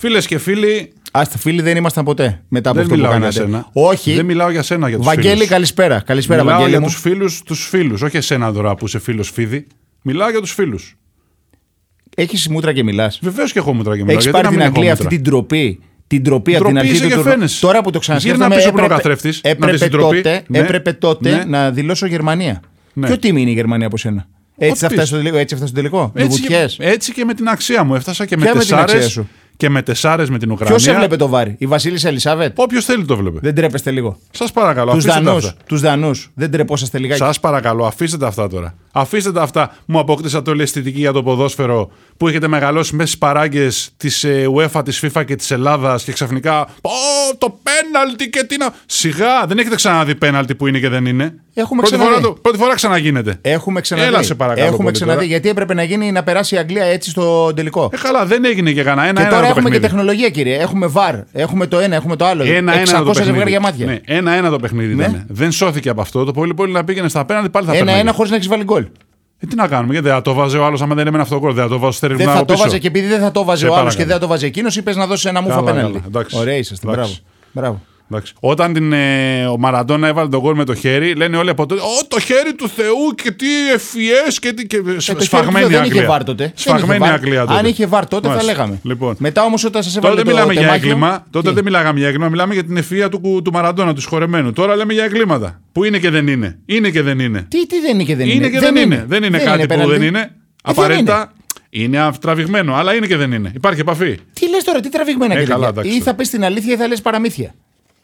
Φίλες και φίλοι, Άστα, φίλοι δεν ήμασταν ποτέ μετά από δεν αυτό που μιλάω για κάνατε. σένα. Όχι. Δεν μιλάω για σένα για τους Βαγγέλη, φίλους. καλησπέρα. Καλησπέρα, Μιλάω Βαγγέλη. για μου. τους φίλους, τους φίλους. Όχι εσένα τώρα που είσαι φίλος φίδι. Μιλάω για τους φίλους. Έχεις μούτρα και μιλάς. Βεβαίως και έχω μούτρα και μιλάω. Έχεις γιατί πάρει να την μην έχω Αγγλία αυτή μούτρα; την ντροπή. Την ντροπή από την Ντροπή αρχή είσαι του και τουρνουά. φαίνεσαι. Τώρα που το Γύρνα ξανασκέφτομαι. πίσω έπρεπε, προκαθρέφτης, να έπρεπε, δεις την ντροπή. τότε, Ναι. έπρεπε τότε Ναι. να δηλώσω Γερμανία. Ναι. Ποιο τίμη είναι η Γερμανία από σένα. Έτσι Ό,τι θα φτάσει πεις. στο τελικό. Έτσι θα φτάσει στο τελικό. Με Έτσι και, βουτιές. έτσι και με την αξία μου. Έφτασα και με Ποια με την τεσσάρες. αξία σου; Και με τεσσάρες με την Ουκρανία. Ποιος έβλεπε το βάρη, η Βασίλισσα Ελισάβετ; Όποιος θέλει το βλέπει. Δεν τρέπεστε λίγο. Σας παρακαλώ, Τους αφήστε τα Δανούς. αυτά. Τους Δανούς. Δεν τρεπόσαστε λιγάκι. Σας παρακαλώ, αφήστε τα αυτά τώρα. Αφήστε τα αυτά. Μου αποκτήσατε όλη η αισθητική για το ποδόσφαιρο που έχετε μεγαλώσει μέσα στις παράγκες της UEFA, της FIFA και της Ελλάδας και ξαφνικά. Πω, το πέναλτι και τι να. Σιγά, δεν έχετε ξαναδεί πέναλτι που είναι και δεν είναι. Έχουμε πρώτη, ξαναδεί. φορά, το- πρώτη φορά ξαναγίνεται. Έχουμε ξαναδεί. Έλα, σε παρακαλώ Έχουμε πολύ ξαναδεί. τώρα. Γιατί έπρεπε να γίνει να περάσει η Αγγλία έτσι στο τελικό. Ε, καλά, δεν έγινε και κανένα. Ένα, και ένα τώρα το έχουμε και παιχνίδι. τεχνολογία, κύριε. Έχουμε βαρ. Έχουμε το ένα, έχουμε το άλλο. Ένα, 600 ένα το παιχνίδι. ζευγάρια μάτια. Ναι, ένα-ένα το παιχνίδι Ναι. ήταν. Δεν σώθηκε από αυτό. Το πολύ πολύ να πήγαινε στα πέναλτι πάλι θα Ένα-ένα παίρναγε. χωρίς να έχεις βάλει γκολ. Ε, τι να κάνουμε, γιατί δεν θα το βάζει ο άλλος άμα δεν έμενε αυτό το γκολ. Δεν θα το βάζει Δεν στερευνά θα από το πίσω. βάζε και επειδή δεν θα το βάζε Σε ο άλλος παρακαλώ. και δεν θα το βάζε εκείνος, είπες να δώσεις ένα μούφα Καλά, πέναλτι. καλά, εντάξει. Ωραία είσαστε. Μπράβο. Εντάξει. Μπράβο. Εντάξει. Όταν την, ε, ο Μαραντόνα έβαλε τον γκολ με το χέρι, λένε όλοι από τότε: Ω, το χέρι του Θεού και τι ευφυές και τι. Και... Ε, το χέρι σφαγμένη του δεν Αγγλία. είχε βάρ τότε. Δεν Σφαγμένη είχε βάρ. Αγγλία τότε. Αν είχε βάρ τότε θα Μάλιστα. λέγαμε. Λοιπόν. Μετά όμως όταν σας Τότε έβαλε δεν το μιλάμε για τεμάχιο, έγκλημα. Τότε τι; δεν μιλάγαμε για έγκλημα. Μιλάμε για την ευφυα του, του Μαραντόνα, του σχορεμένου. Τώρα λέμε για εγκλήματα. Που είναι και δεν είναι. Είναι και δεν είναι. Τι, τι δεν είναι και δεν είναι. Είναι; και δεν είναι. Δεν είναι κάτι που πέναλτι. δεν είναι. Ε, δεν Απαραίτητα είναι τραβηγμένο, αλλά είναι και δεν είναι. Υπάρχει επαφή. Τι λες τώρα, τι τραβηγμένα Ε, και καλά, τέτοια. εντάξει. Ή θα πεις την αλήθεια ή θα λες παραμύθια.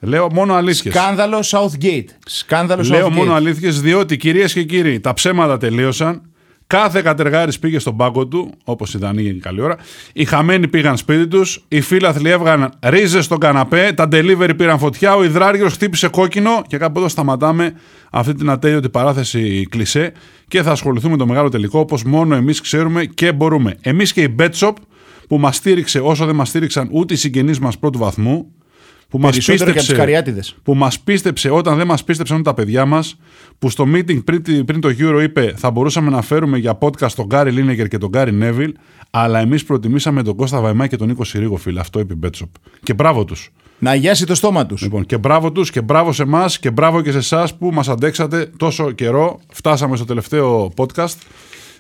Λέω μόνο αλήθειες. Σκάνδαλο Southgate. Σκάνδαλο Λέω Southgate. μόνο αλήθειες, διότι κυρίες και κύριοι, τα ψέματα τελείωσαν. Κάθε κατεργάρης πήγε στον πάγκο του, όπως η Δανείοι είναι καλή ώρα. Οι χαμένοι πήγαν σπίτι τους. Οι φίλαθλοι έβγαν ρίζες στον καναπέ. Τα delivery πήραν φωτιά. Ο υδράργυρος χτύπησε κόκκινο. Και κάπου εδώ σταματάμε αυτή την ατέλειωτη παράθεση κλισέ. Και θα ασχοληθούμε με το μεγάλο τελικό όπως μόνο εμείς ξέρουμε και μπορούμε. Εμείς και η Betshop που μας στήριξε όσο δεν μας στήριξαν ούτε οι συγγενείς μας πρώτου βαθμού. Που μας Περισσότερο και από πίστεψε- τους Καριάτιδες. που μας πίστεψε όταν δεν μας πίστεψαν τα παιδιά μας, που στο meeting πριν, πριν το Euro είπε θα μπορούσαμε να φέρουμε για podcast τον Γκάρι Λίνεγκερ και τον Γκάρι Νέβιλ, αλλά εμείς προτιμήσαμε τον Κώστα Βαϊμά και τον Νίκο Συρίγο, φίλε. Αυτό είπε η Μπέτσοπ. Και μπράβο τους. Να αγιάσει το στόμα τους. Λοιπόν, και μπράβο τους και μπράβο σε εμάς και μπράβο και σε εσάς που μας αντέξατε τόσο καιρό. Φτάσαμε στο τελευταίο podcast.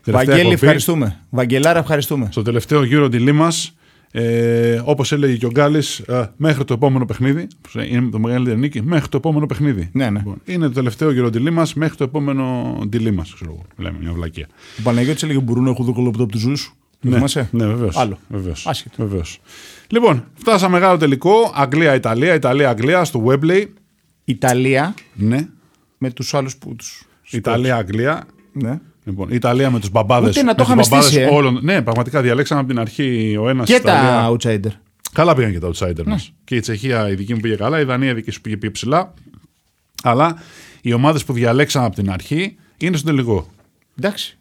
τελευταία Βαγγέλη, εκπομπή, ευχαριστούμε. Βαγγελάρα, ευχαριστούμε. Στο τελευταίο γύρο τη μας. Ε, Όπως έλεγε και ο Γκάλης, μέχρι το επόμενο παιχνίδι. Είναι το μεγαλύτερο νίκη. Μέχρι το επόμενο παιχνίδι. Ναι, ναι. Λοιπόν, είναι το τελευταίο γύρο τη μας μέχρι το επόμενο ντυλί μας. Λέμε μια βλακεία. Ο Παναγιώτης έλεγε: Μπορούν να έχουν 10 λεπτά από τους ζου. Ναι, Θυμάσαι; ναι βεβαίως. Άλλο. Βεβαίως, Άσχετο. βεβαίως. Λοιπόν, φτάσαμε μεγάλο τελικό. Αγγλία-Ιταλία, Ιταλία-Αγγλία στο Webley. Ιταλία Ναι. με τους άλλους που τους. Ιταλία-Αγγλία. Ναι. Λοιπόν, Ιταλία με τους μπαμπάδε. Ούτε να το είχαμε στήσει, ε. όλων. Ναι, πραγματικά διαλέξαμε από την αρχή ο ένας. Και τα outsider. Καλά πήγαν και τα outsider Ναι. μας. Και η Τσεχία η δική μου πήγε καλά, η Δανία η δική σου πήγε πιο ψηλά. Αλλά οι ομάδες που διαλέξαμε από την αρχή είναι στο τελικό. Εντάξει.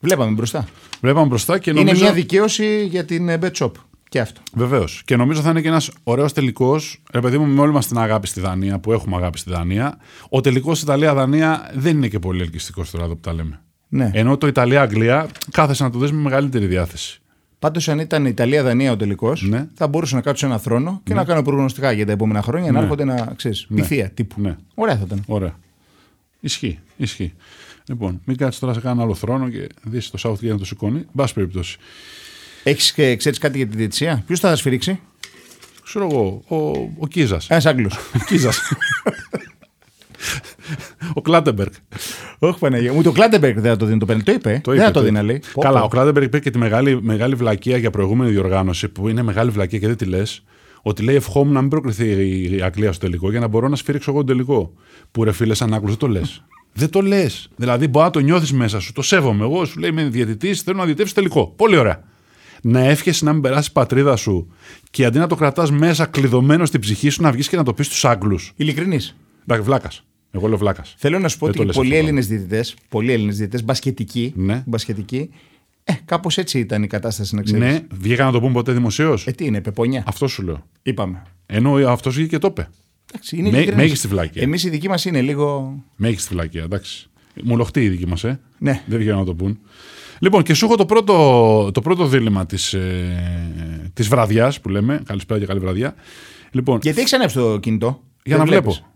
Βλέπαμε μπροστά. Βλέπαμε μπροστά και νομίζω. Είναι μια δικαίωση για την ε, Bet Shop. Και αυτό. Βεβαίως. Και νομίζω θα είναι και ένας ωραίος τελικός. Ρε παιδί μου, με όλη μας την αγάπη στη Δανία, που έχουμε αγάπη στη Δανία, ο τελικός Ιταλία-Δανία δεν είναι και πολύ ελκυστικός τώρα εδώ που τα λέμε. Ναι. Ενώ το Ιταλία-Αγγλία κάθεσαι να το δεις με μεγαλύτερη διάθεση. Πάντως, αν ήταν Ιταλία-Δανία ο τελικός, Ναι. θα μπορούσα να κάτσω σε ένα θρόνο και να κάνω προγνωστικά για τα επόμενα χρόνια να έρχονται να ξέρεις. Πυθία τύπου. Ναι. Ωραία θα ήταν. Ωραία. Ισχύει. Ισχύει. Λοιπόν, μην κάτσεις τώρα σε κανένα άλλο θρόνο και δεις το Southgate να το σηκώνει. Εν πάση περιπτώσει. Έχεις και ξέρεις κάτι για τη διετησία. Ποιος θα σφυρίξει, Ξέρω εγώ, ο, ο Κίζας. Ένας Άγγλος. Ο Κίζας. ο Κλάτεμπεργκ. Όχι Παναγία. Μου το Κλάτεμπεργκ δεν θα το δίνει το πέναλτι. Το είπε. Το δεν είπε, θα το το δίνει, είπε. λέει. Πω, Καλά, πω. ο Κλάτεμπεργκ είπε και τη μεγάλη, μεγάλη βλακεία για προηγούμενη διοργάνωση, που είναι μεγάλη βλακεία και δεν τη λες, ότι λέει ευχόμουν να μην προκριθεί η Αγγλία στο τελικό για να μπορώ να σφυρίξω εγώ τον τελικό. Που ρε φίλε, σαν άκουσες, δεν το λες. δεν το λες. Δηλαδή, μπορεί να το νιώθεις μέσα σου. Το σέβομαι. Εγώ σου λέει είμαι διαιτητής, θέλω να διαιτεύσει τελικό. Πολύ ωραία. Να εύχεσαι να μην περάσει πατρίδα σου και αντί να το κρατάς μέσα κλειδωμένο στην ψυχή σου να βγεις και να το πεις στους Άγγλους. Ειλικρινής. Εντάξει, βλάκας. Εγώ λέω βλάκας. Θέλω να σου πω Δεν το ότι λες πολλοί αυτό, Έλληνες διαιτητές, πολλοί Έλληνες διαιτητές, μπασκετικοί, Ναι. μπασκετικοί, ε, κάπως έτσι ήταν η κατάσταση να ξέρεις. Ναι, βγήκα να το πούμε ποτέ δημοσίως. Ε, τι είναι, πεπονιά. Αυτό σου λέω. Είπαμε. Ενώ αυτός βγήκε και το είπε. Εντάξει, είναι Με- ειλικρινής. μέγιστη βλάκεια. Εμείς η δική μας είναι λίγο. Μέγιστη φυλακία, εντάξει. Μουλοχτή η δική μας, ε. Ναι. Δεν βγαίνουν να το πούν. Λοιπόν, και σου έχω το πρώτο, το πρώτο δίλημα της ε, της βραδιάς που λέμε. Καλησπέρα και καλή βραδιά. Λοιπόν, Γιατί έχεις ανέψει το κινητό; για Δεν να βλέπεις. βλέπω.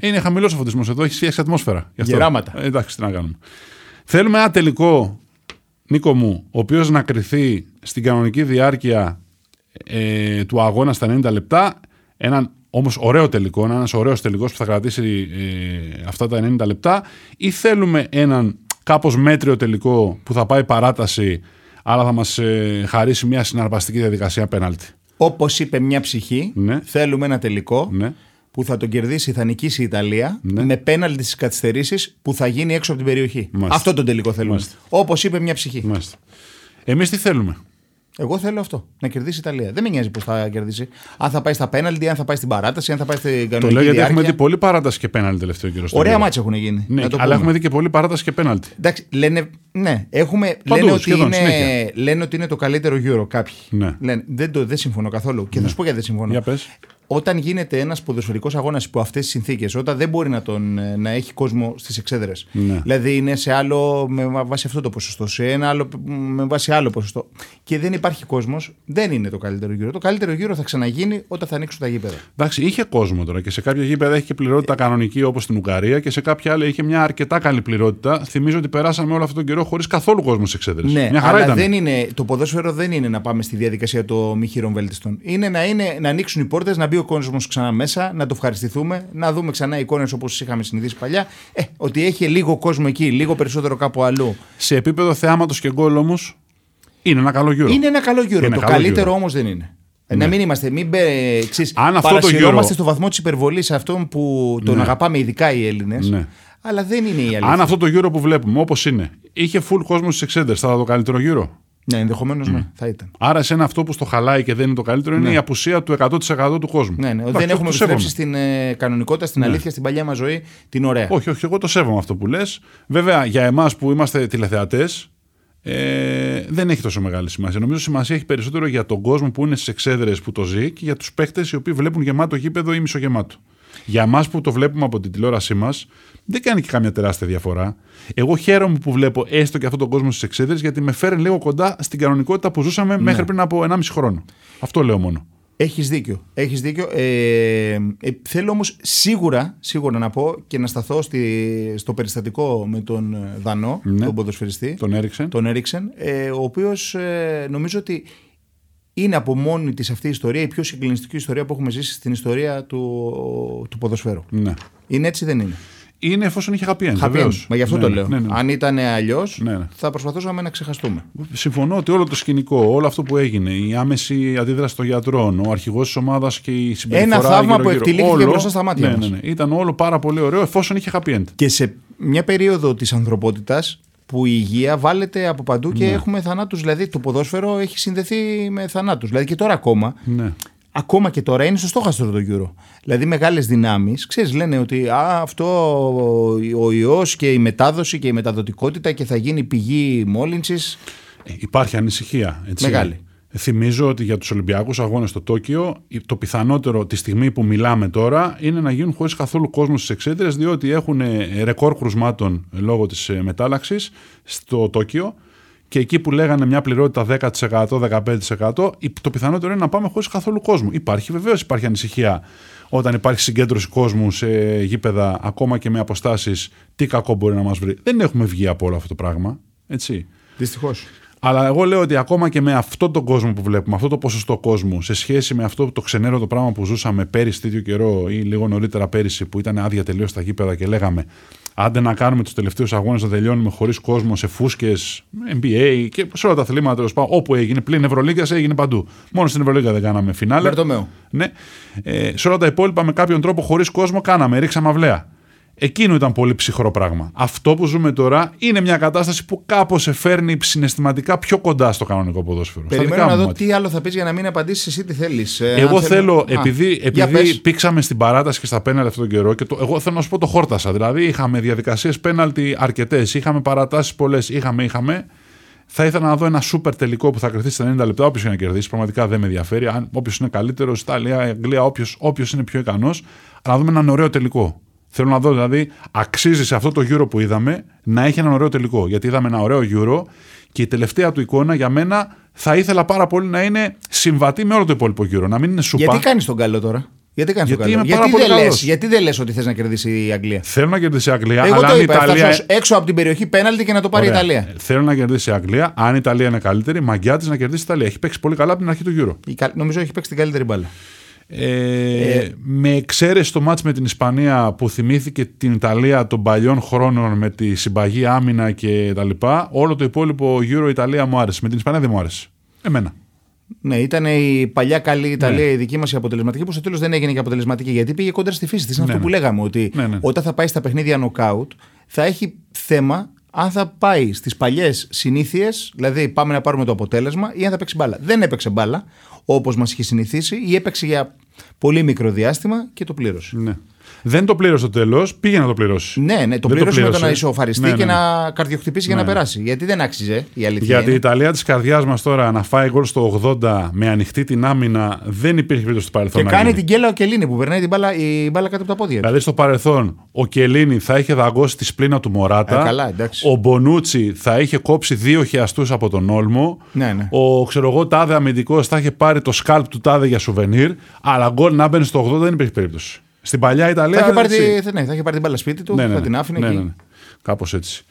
Είναι χαμηλός ο φωτισμός εδώ, έχει φτιάξει ατμόσφαιρα. Γι' αυτό. Γεράματα. Ε, εντάξει, τι να κάνουμε. Θέλουμε ένα τελικό, Νίκο μου, ο οποίος να κρυθεί στην κανονική διάρκεια ε, του αγώνα στα 90 λεπτά. Έναν όμως ωραίο τελικό, ένας ωραίος τελικός που θα κρατήσει ε, αυτά τα 90 λεπτά, ή θέλουμε έναν κάπως μέτριο τελικό που θα πάει παράταση, αλλά θα μας ε, χαρίσει μια συναρπαστική διαδικασία πέναλτη. Όπως είπε μια ψυχή, Ναι. θέλουμε ένα τελικό Ναι. Που θα τον κερδίσει, θα νικήσει η Ιταλία Ναι. με πέναλτι στις καθυστερήσεις που θα γίνει έξω από την περιοχή. Μάλιστα. Αυτό τον τελικό θέλουμε. Μάλιστα. Όπως είπε μια ψυχή. Μάλιστα. Εμείς τι θέλουμε; Εγώ θέλω αυτό. Να κερδίσει η Ιταλία. Δεν με νοιάζει πώς θα κερδίσει. Αν θα πάει στα πέναλτι, αν θα πάει στην παράταση, αν θα πάει στην κανονική Το λέω γιατί διάρκεια. έχουμε δει πολύ παράταση και πέναλτι τελευταίο καιρό. στον Ωραία Euro. μάτια έχουν γίνει. Ναι, να το αλλά πούμε. έχουμε δει και πολύ παράταση και πέναλτι. Εντάξει, λένε, ναι, έχουμε, Παντού, λένε, ότι σχεδόν, είναι, συνέχεια. λένε ότι είναι το καλύτερο Euro κάποιοι. Ναι. Λένε, δεν, το, δεν συμφωνώ καθόλου. Και θα σου πω γιατί δεν συμφωνώ. Για πες. Όταν γίνεται ένας ποδοσφαιρικός αγώνας υπό αυτές τις συνθήκες, όταν δεν μπορεί να, τον, ε, να έχει κόσμο στις εξέδρες. Ναι. Δηλαδή είναι σε άλλο με βάση αυτό το ποσοστό, σε ένα άλλο με βάση άλλο ποσοστό. Και δεν υπάρχει κόσμος, δεν είναι το καλύτερο γύρο. Το καλύτερο γύρο θα ξαναγίνει όταν θα ανοίξουν τα γήπεδα. Εντάξει, είχε κόσμο τώρα και σε κάποια γήπεδα είχε και πληρότητα κανονική όπως στην Ουγγαρία και σε κάποια άλλη είχε μια αρκετά καλή πληρότητα. Θυμίζω ότι περάσαμε όλο αυτόν τον καιρό χωρίς καθόλου κόσμο σε εξέδρες. Ναι, μια χαρά αλλά ήταν. δεν είναι, το ποδόσφαιρο δεν είναι να πάμε στη διαδικασία των μη χειρών βέλτιστων. Είναι να, είναι να ανοίξουν οι πόρτες, να μπει ο κόσμος ξανά μέσα, να το ευχαριστηθούμε, να δούμε ξανά εικόνες όπως είχαμε συνηθίσει παλιά. Ε, ότι έχει λίγο κόσμο εκεί, λίγο περισσότερο κάπου αλλού. Σε επίπεδο θεάματος και γκολ όμως είναι ένα καλό γύρο. Είναι ένα καλό γύρο. Είναι το καλό καλύτερο γύρο. όμως δεν είναι. Ε, Να μην είμαστε, μην μπε, εξής, Αν αυτό το παρασυρώμαστε γύρο- στο βαθμό της υπερβολής αυτόν που τον αγαπάμε ειδικά οι Έλληνες. Ναι. Αλλά δεν είναι η αλήθεια. Αν αυτό το γύρο που βλέπουμε όπως είναι είχε full κόσμο στις εξέδρε, θα ήταν το καλύτερο γύρο. Ναι, ενδεχομένως ναι, θα ήταν. Άρα, εσένα αυτό που στο χαλάει και δεν είναι το καλύτερο είναι η απουσία του 100% του κόσμου. Ναι, ναι. Εντάξει, δεν έχουμε το σέβομαι. επιστρέψει στην ε, κανονικότητα, στην αλήθεια, στην παλιά μας ζωή, την ωραία. Όχι, όχι, εγώ το σέβομαι αυτό που λες. Βέβαια, για εμάς που είμαστε τηλεθεατές, ε, δεν έχει τόσο μεγάλη σημασία. Νομίζω σημασία έχει περισσότερο για τον κόσμο που είναι στις εξέδρες που το ζει και για τους παίχτε οι οποίοι βλέπουν γεμάτο γήπεδο ή μισογεμάτο. Για εμά που το βλέπουμε από την τηλεόρασή μας, δεν κάνει και κάμια τεράστια διαφορά. Εγώ χαίρομαι που βλέπω έστω και αυτόν τον κόσμο στις εξέδρες, γιατί με φέρνει λίγο κοντά στην κανονικότητα που ζούσαμε Ναι. μέχρι πριν από 1,5 χρόνο. Αυτό λέω μόνο. Έχεις δίκιο. Έχεις δίκιο. Ε, ε, θέλω όμως σίγουρα, σίγουρα να πω και να σταθώ στη, στο περιστατικό με τον ε, Δανό, Ναι. τον ποδοσφαιριστή, Τον έριξε. τον Έριξεν, ε, ο οποίος νομίζω ότι είναι από μόνη της αυτή η ιστορία η πιο συγκλονιστική ιστορία που έχουμε ζήσει στην ιστορία του, του ποδοσφαίρου. Ναι. Είναι έτσι, δεν είναι; Είναι εφόσον είχε happy end. Happy end. βεβαίως. Μα γι' αυτό Ναι, το ναι, λέω. ναι, ναι. Αν ήταν αλλιώς, Ναι, ναι. θα προσπαθούσαμε να ξεχαστούμε. Συμφωνώ ότι όλο το σκηνικό, όλο αυτό που έγινε, η άμεση αντίδραση των γιατρών, ο αρχηγός της ομάδας και η συμπεριφορά. Ένα θαύμα γύρω-γύρω, που εκτελήθηκε όλο- μπροστά στα μάτια ναι, μας. ναι, ναι. Ήταν όλο πάρα πολύ ωραίο εφόσον είχε happy end. Και σε μια περίοδο της ανθρωπότητας που η υγεία βάλετε από παντού Ναι. και έχουμε θανάτους. Δηλαδή το ποδόσφαιρο έχει συνδεθεί με θανάτους. Δηλαδή και τώρα ακόμα, Ναι. ακόμα και τώρα είναι στο στόχαστρο το Euro. Δηλαδή μεγάλες δυνάμεις, ξέρεις λένε ότι α, αυτό ο ιός και η μετάδοση και η μεταδοτικότητα και θα γίνει πηγή μόλυνσης. Ε, Υπάρχει ανησυχία. Έτσι. Μεγάλη. Θυμίζω ότι για τους Ολυμπιακούς Αγώνες στο Τόκιο, το πιθανότερο τη στιγμή που μιλάμε τώρα είναι να γίνουν χωρίς καθόλου κόσμο στις εξέδρες, διότι έχουν ε, ρεκόρ κρουσμάτων λόγω της μετάλλαξης στο Τόκιο. Και εκεί που λέγανε μια πληρότητα 10%, 15%, το πιθανότερο είναι να πάμε χωρίς καθόλου κόσμο. Υπάρχει βεβαίως υπάρχει ανησυχία όταν υπάρχει συγκέντρωση κόσμου σε γήπεδα, ακόμα και με αποστάσεις, τι κακό μπορεί να μας βρει. Δεν έχουμε βγει από όλο αυτό το πράγμα. Έτσι. Δυστυχώς. Αλλά εγώ λέω ότι ακόμα και με αυτόν τον κόσμο που βλέπουμε, αυτό το ποσοστό κόσμου, σε σχέση με αυτό το ξενέρο το πράγμα που ζούσαμε πέρυσι τέτοιο καιρό ή λίγο νωρίτερα πέρυσι που ήταν άδεια τελείως τα γήπεδα και λέγαμε άντε να κάνουμε τους τελευταίους αγώνες να τελειώνουμε χωρίς κόσμο σε φούσκες, NBA και σε όλα τα αθλήματα τέλος πάντων, όπου έγινε. Πλην Ευρωλίγκας έγινε παντού. Μόνο στην Ευρωλίγκα δεν κάναμε φινάλε. Μπερτομέου. Ναι. Ε, σε όλα τα υπόλοιπα με κάποιον τρόπο χωρίς κόσμο κάναμε, ρίξαμε αυλαία. Εκείνο ήταν πολύ ψυχρό πράγμα. Αυτό που ζούμε τώρα είναι μια κατάσταση που κάπως σε φέρνει συναισθηματικά πιο κοντά στο κανονικό ποδόσφαιρο. Στα Περιμένω δικά να μου δω μάτια. τι άλλο θα πεις για να μην απαντήσεις εσύ τι θέλεις. Ε, Εγώ αν θέλω, Α, επειδή, για επειδή πες. πήξαμε στην παράταση και στα πέναλτι αυτόν τον καιρό, και το, εγώ θέλω να σου πω το χόρτασα. Δηλαδή, είχαμε διαδικασίες πέναλτι αρκετές, είχαμε παρατάσεις πολλές, είχαμε, είχαμε. Θα ήθελα να δω ένα σούπερ τελικό που θα κρυθεί στα 90 λεπτά. Όποιος είναι να κερδίσει, πραγματικά δεν με ενδιαφέρει. Όποιος είναι καλύτερος, Ιταλία, Αγγλία, όποιος είναι πιο ικανός. Αλλά να δούμε έναν ωραίο τελικό. Θέλω να δω δηλαδή, αξίζει σε αυτό το γύρο που είδαμε να έχει έναν ωραίο τελικό. Γιατί είδαμε ένα ωραίο γύρο Και η τελευταία του εικόνα για μένα θα ήθελα πάρα πολύ να είναι συμβατή με όλο το υπόλοιπο γύρο. Να μην είναι σούπα. Γιατί κάνεις τον καλό τώρα; Γιατί κάνεις τον Γιατί καλό; είμαι πάρα Γιατί πολύ δεν, λες, καλός. γιατί δεν λες ότι θες να κερδίσει η Αγγλία; Θέλω να κερδίσει η Αγγλία, Εγώ αλλά το αν η είπα. Ιταλία. Ιταλία... έξω από την περιοχή πέναλτι και να το πάρει η Ωραία. Ιταλία. Θέλω να κερδίσει η Αγγλία. Αν η Ιταλία είναι καλύτερη, μαγιά της να κερδίσει η Ιταλία. Έχει παίξει πολύ καλά από την αρχή του γύρω. Η Κα- Νομίζω έχει παίξει την καλύτερη μπάλα. Ε, με εξαίρεση το μάτς με την Ισπανία που θυμήθηκε την Ιταλία των παλιών χρόνων με τη συμπαγή άμυνα και τα λοιπά, όλο το υπόλοιπο γύρο η Ιταλία μου άρεσε. Με την Ισπανία δεν μου άρεσε. Εμένα. Ναι, ήταν η παλιά καλή Ιταλία, Ναι. η δική μας η αποτελεσματική, που στο τέλος δεν έγινε και αποτελεσματική γιατί πήγε κόντρα στη φύση της. Είναι Ναι, αυτό που ναι. λέγαμε, ότι Ναι, ναι. όταν θα πάει στα παιχνίδια νοκάουτ θα έχει θέμα αν θα πάει στις παλιές συνήθειες, δηλαδή πάμε να πάρουμε το αποτέλεσμα, ή αν θα παίξει μπάλα. Δεν έπαιξε μπάλα όπως μας είχε συνηθίσει, ή έπαιξε για πολύ μικρό διάστημα και το πλήρωσε. Ναι. Δεν το πλήρωσε στο τέλος, πήγε να το πληρώσει. Ναι, ναι, το Δεν πλήρωσε με το πλήρωσε. να ισοφαριστεί Ναι, ναι, και ναι. να καρδιοχτυπήσει για Ναι. να περάσει. Γιατί δεν άξιζε η αλήθεια. Γιατί η είναι. Ιταλία της καρδιάς μας τώρα να φάει γκολ στο 80 με ανοιχτή την άμυνα δεν υπήρχε περίπτωση στο παρελθόν. Και να κάνει γίνει. την κέλα ο Κελίνη που περνάει την μπάλα, η μπάλα κάτω από τα πόδια. του. Δηλαδή στο παρελθόν ο Κελίνη θα είχε δαγκώσει τη σπλήνα του Μωράτα. Ε, καλά, εντάξει. ο Μπονούτσι θα είχε κόψει δύο χιαστούς από τον Όλμο. Ναι, ναι. Ο ξέρω εγώ τάδε αμυντικός θα είχε πάρει το σκάλπ του τάδε για σουβενίρ. Αλλά γκολ να μπαίνει στο 80 δεν υπήρχε περίπτωση. Στην παλιά Ιταλία. Θα είχε, πάρει, έτσι. τη- ναι, θα είχε πάρει την μπάλα σπίτι του, Ναι, ναι, θα ναι. την άφηνε ναι, εκεί. ναι, ναι. Κάπως έτσι.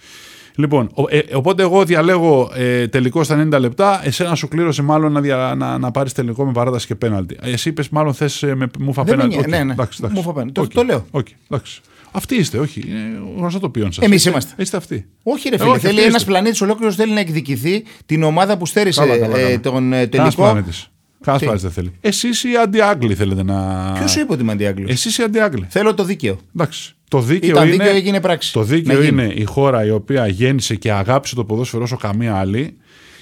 Λοιπόν, ο- ε, οπότε εγώ διαλέγω ε, τελικό στα 90 λεπτά. Εσένα σου κλήρωσε μάλλον να, δια, να, να πάρεις τελικό με παράταση και πέναλτι. Ε, Εσύ είπες μάλλον θες με μούφα Δεν με πέναλτι. νοιάζει, Οκ, ναι, ναι. εντάξει, εντάξει. Μούφα πέναλτι. Το- Οκ, το λέω. οκ, εντάξει. Αυτοί είστε, όχι. Είναι γνωστό το ποιόν σας. Εμείς είμαστε. Είστε αυτοί. Όχι, ρε Ε, φίλε. όχι, θέλει αυτοί ένας είστε. πλανήτης ολόκληρος θέλει να εκδικηθεί την ομάδα που στέρισε Καλά, καλά, ε, καλά. τον ε, Κανένας τελικό. Πλανήτης. Κανένας Τι; πλανήτης δεν θέλει. Εσείς οι αντιάγγλοι θέλετε να. Ποιος σου είπε ότι είμαι αντιάγγλος; Εσείς οι αντιάγγλοι. Θέλω το δίκαιο. Εντάξει. Το δίκαιο Ήταν είναι, δίκαιο, έγινε πράξη. Το δίκαιο Να γίνει. είναι η χώρα η οποία γέννησε και αγάπησε το ποδόσφαιρο όσο καμία άλλη.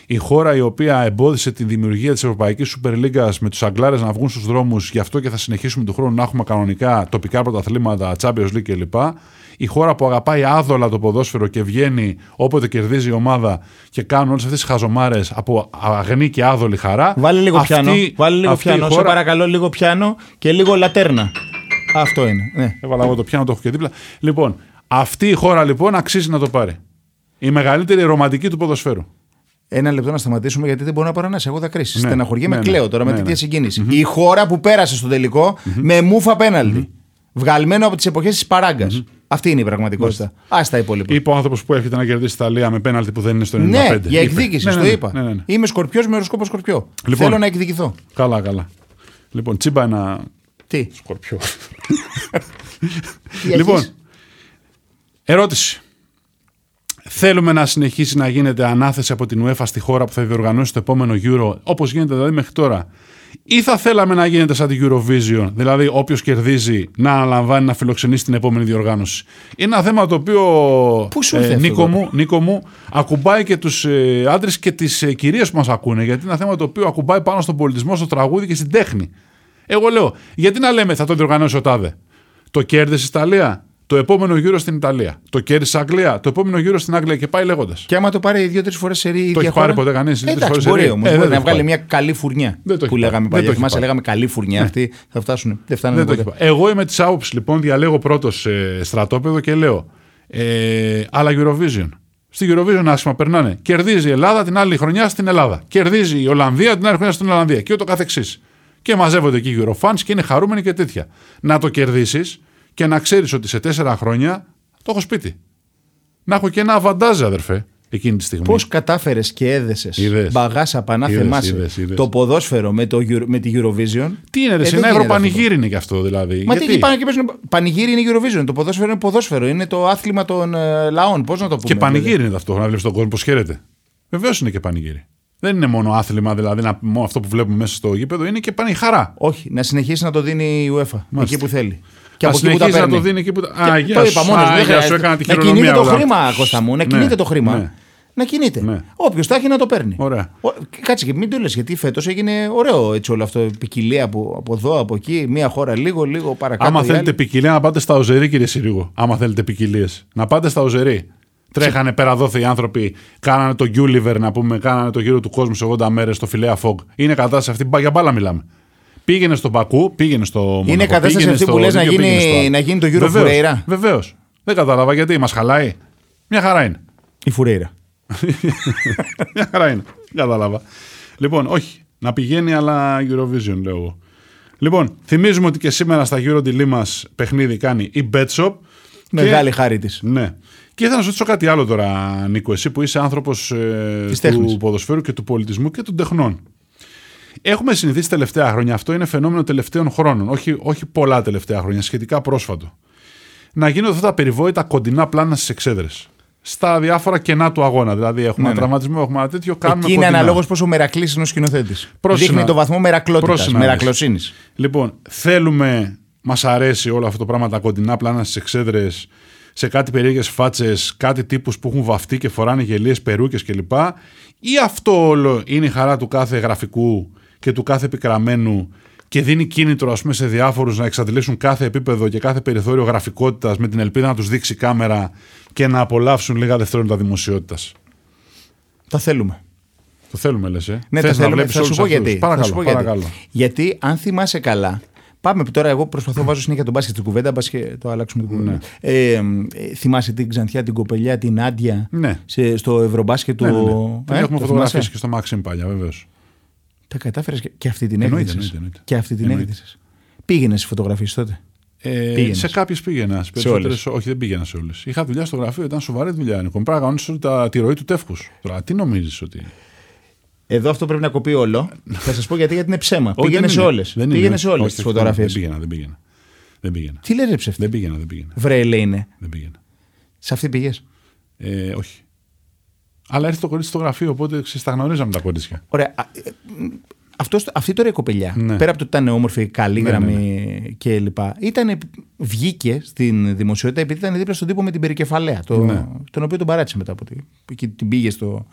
Η χώρα η οποία εμπόδισε τη δημιουργία της Ευρωπαϊκής Σούπερ Λίγκα με τους Αγγλάρες να βγουν στους δρόμους, γι' αυτό και θα συνεχίσουμε του χρόνου να έχουμε κανονικά τοπικά πρωταθλήματα, Champions League κλπ. Η χώρα που αγαπάει άδολα το ποδόσφαιρο και βγαίνει όποτε κερδίζει η ομάδα και κάνουν όλες αυτές τις χαζομάρες από αγνή και άδολη χαρά. Βάλε λίγο Αυτή- πιάνο. Βάλε λίγο αυτή η πιάνο. Σε χώρα- παρακαλώ, λίγο πιάνο και λίγο λατέρνα. Αυτό είναι. Ναι. Έβαλα εγώ το πιάνο, το έχω και δίπλα. Λοιπόν, αυτή η χώρα λοιπόν αξίζει να το πάρει. Η μεγαλύτερη ρομαντική του ποδοσφαίρου. Ένα λεπτό να σταματήσουμε γιατί δεν μπορώ να παρανάσει. Εγώ θα κρίσει. Ναι, Στεναχωριέμαι, ναι, ναι. κλαίω τώρα με Ναι, τέτοια ναι. συγκίνηση. Η χώρα που πέρασε στο τελικο με μούφα πέναλτι. Βγαλμένο από τις εποχές της παράγκας. Αυτή είναι η πραγματικότητα. Α τα υπόλοιπα. Είπε ο άνθρωπος που έρχεται να κερδίσει την Ιταλία με πέναλτι που δεν είναι στο 95. Ναι, για Είπε. εκδίκηση, Ναι, το ναι, ναι, είπα. ναι, ναι, ναι. Είμαι σκορπιός με οροσκόπο σκορπιό. Λοιπόν. Θέλω να εκδικηθώ. Καλά, καλά. Λοιπόν, τσίμπα ένα Τι, σκορπιό. τι λοιπόν, έχεις; ερώτηση. Θέλουμε να συνεχίσει να γίνεται ανάθεση από την UEFA στη χώρα που θα διοργανώσει το επόμενο Euro, όπως γίνεται δηλαδή μέχρι τώρα. Ή θα θέλαμε να γίνεται σαν την Eurovision, δηλαδή όποιος κερδίζει να αναλαμβάνει να φιλοξενήσει την επόμενη διοργάνωση. Είναι ένα θέμα το οποίο. Πού σου ήρθε αυτό Νίκο, τώρα; μου, Νίκο μου, ακουμπάει και τους ε, άντρες και τις ε, κυρίες που μας ακούνε. Γιατί είναι ένα θέμα το οποίο ακουμπάει πάνω στον πολιτισμό, στο τραγούδι και στην τέχνη. Εγώ λέω, γιατί να λέμε θα το διοργανώσει ο Τάδε; Το κέρδισε η Ιταλία, το επόμενο γύρο στην Ιταλία. Το κέρδισε η Αγγλία, το επόμενο γύρο στην Αγγλία και πάει λέγοντας. Και άμα το πάρει δύο-τρει φορές σε ρί, η ίδια έχει χώρα. πάρει ποτέ κανείς, δύο-τρεις Εντάξει, φορές σε μπορεί ρί. όμως. Ε, δεν μπορεί το να έχει βγάλει πάρει. μια καλή φουρνιά. Δεν το έχει που πάρει. λέγαμε Δεν παλιά. το έχει Θυμάσαι, πάρει. λέγαμε καλή φουρνιά. Αυτοί θα φτάσουν. Δεν φτάνουν Δεν το ποτέ. έχει πάει. Εγώ είμαι της άποψης λοιπόν, διαλέγω πρώτος σε στρατόπεδο και λέω. Ε, αλλά Eurovision. Στη Eurovision άσχημα περνάνε. Κερδίζει η Ελλάδα την άλλη χρονιά στην Ελλάδα. Κερδίζει η Ολλανδία την άλλη χρονιά στην Ολλανδία. Και ούτω καθεξής. Και μαζεύονται εκεί οι Eurofans και είναι χαρούμενοι και τέτοια. Να το κερδίσεις και να ξέρεις ότι σε τέσσερα χρόνια το έχω σπίτι. Να έχω και ένα αβαντάζ, αδερφέ, εκείνη τη στιγμή. Πώς κατάφερες και έδεσες Είδες. μπαγάσα πανά Είδες, θεμάσαι είδες, είδες. το ποδόσφαιρο με, το, Euro- με τη Eurovision; Τι είναι, ρε, Ε, σε δεν ένα γίνεται Ευρωπανηγύρι είναι και αυτό δηλαδή. Μα τι Γιατί; εκεί πάνε και παίζουν. Πανηγύρι είναι η Eurovision. Το ποδόσφαιρο είναι ποδόσφαιρο. Είναι το άθλημα των ε, λαών. Πώς να το πούμε. Και πανηγύρι δηλαδή. είναι ταυτόχρονα, βλέπεις τον κόσμο πώς χαίρεται. Βεβαίως είναι και πανηγύρι. Δεν είναι μόνο άθλημα, δηλαδή να, μόνο αυτό που βλέπουμε μέσα στο γήπεδο, είναι και πάνε χαρά. Όχι, να συνεχίσει να το δίνει η UEFA εκεί που θέλει. Και Α από εκεί που τα συνεχίσει να παίρνει. το δίνει εκεί που τα. Και Α, γεια το σου. είπα μόνος. Α, Δεν γεια σου, χρειάζεται. έκανα τη Να χειρονομία. κινείται το εγώ. χρήμα, Κώστα μου. Να Ναι, κινείται το χρήμα. ναι. Να κινείται. Ναι. Όποιος τα έχει να το παίρνει. Ωραία. Ο- Κάτσε και μην το λες, γιατί φέτος έγινε ωραίο έτσι όλο αυτό. Ποικιλία από, από εδώ, από εκεί. Μία χώρα λίγο, λίγο παρακάτω. Άμα η θέλετε άλλη. ποικιλία, να πάτε στα Οζερή, κύριε Συρίγο. Άμα θέλετε ποικιλίες. Να πάτε στα Οζερή. Τρέχανε πέρα δόθε οι άνθρωποι, κάνανε το Gulliver να πούμε, κάνανε το γύρο του κόσμου σε 80 μέρες στο Φιλέα Φόγκ. Είναι κατάσταση αυτή, μπα- για μπάλα μιλάμε. Πήγαινε στο Μπακού, πήγαινε στο Μονακό. Είναι κατάσταση πήγαινε αυτή στο που λες να δίκαιο, γίνει- πήγαινε στο άλλο. να γίνει το Euro Βεβαίως, Φουρέιρα. Βεβαίως. Δεν κατάλαβα γιατί μας χαλάει. Μια χαρά είναι. Η Φουρέιρα. Μια χαρά είναι. Κατάλαβα. Λοιπόν, όχι. Να πηγαίνει, αλλά Eurovision λέω εγώ. Λοιπόν, θυμίζουμε ότι και σήμερα στα Euro μας παιχνίδι κάνει η Betshop. Μεγάλη χάρη της. Ναι. Και ήθελα να σου ρωτήσω κάτι άλλο τώρα, Νίκο, εσύ που είσαι άνθρωπος ε, του τέχνης. ποδοσφαίρου και του πολιτισμού και των τεχνών. Έχουμε συνηθίσει τελευταία χρόνια, αυτό είναι φαινόμενο τελευταίων χρόνων, όχι, όχι πολλά τελευταία χρόνια, σχετικά πρόσφατο. Να γίνονται αυτά τα περιβόητα κοντινά πλάνα στις εξέδρες. Στα διάφορα κενά του αγώνα. Δηλαδή, έχουμε Ναι, ένα ναι. τραυματισμό, έχουμε ένα τέτοιο. Κάνουμε Εκεί είναι κοντινά. αναλόγως πόσο μερακλής είναι ο σκηνοθέτης. Πρόσυνα- Δείχνει το βαθμό μερακλότητας, πρόσυνα, μερακλοσύνη. Λοιπόν, θέλουμε, μας αρέσει όλο αυτό το πράγμα, τα κοντινά πλάνα στις εξέδρες, σε κάτι περίεργες φάτσες, κάτι τύπους που έχουν βαφτεί και φοράνε γελίες περούκες κλπ. Ή αυτό όλο είναι η χαρά του κάθε γραφικού και του κάθε επικραμένου και δίνει κίνητρο ας πούμε, σε διάφορους να εξαντλήσουν κάθε επίπεδο και κάθε περιθώριο γραφικότητας με την ελπίδα να τους δείξει η κάμερα και να απολαύσουν λίγα δευτερόλεπτα δημοσιότητας. Το θέλουμε. Το θέλουμε, λες. Ε; Ναι, Θες το θέλουμε. βλέπεις Θα σου όλους πω αυτούς. γιατί. Παρακαλώ, θα σου πω γιατί. παρακαλώ. Γιατί αν θυμάσαι καλά. Πάμε τώρα, εγώ προσπαθώ να βάζω συνέχεια τον μπάσκετ στην κουβέντα, μπας και το αλλάξουμε την κουβέντα. Ε, ε, θυμάσαι την Ξανθιά, την κοπελιά, την Άντια Ναι. σε, στο Ευρωμπάσκετ του. Ναι, ναι, ναι. Την Ε, έχουμε το φωτογραφίσει θυμάσαι; και στο Maxim παλιά, βεβαίως. Τα κατάφερες και, και αυτή την Εννοείται, έκδησε. εννοείται, εννοείται. Και αυτή την Εννοείται. έκδησε. Πήγαινες στις φωτογραφίες τότε; Ε, Πήγαινες. σε κάποιες πήγαινα. Σε περισσότερες, όχι, δεν πήγαινα σε όλες. Είχα δουλειά στο γραφείο, ήταν σοβαρή δουλειά. Νίκο. Πρέπει να κανονίσω τα- τη ροή του τεύχους. Τώρα, τι νομίζεις ότι. Εδώ αυτό πρέπει να κοπεί όλο. Θα σας πω γιατί, γιατί είναι ψέμα. Όχι, Πήγαινε δεν σε είναι. όλες. Δεν είναι. Πήγαινε σε όλες Όχι, τις δεν- φωτογραφίες. Δεν πήγαινα, δεν πήγαινα. Δεν πήγαινα. Τι λες, ψεύτη; Δεν πήγαινα, δεν πήγαινα. Βρε, λέει είναι. Δεν πήγαινα. Σε αυτή πηγέ. Ε, όχι. Αλλά ήρθε το κορίτσι στο γραφείο, οπότε ξέρεις, τα γνωρίζαμε τα κορίτσια. Ωραία. Α, ε, μ, αυτός, αυτή τώρα η κοπελιά, Ναι. πέρα από το ότι ήταν όμορφη, καλήγραμμη Ναι, ναι, και λοιπά, ήταν, βγήκε στην δημοσιότητα επειδή ήταν δίπλα στον τύπο με την περικεφαλαία. Το, Ναι. Τον οποίο τον παράτησε μετά από ότι εκεί την πήγε στο,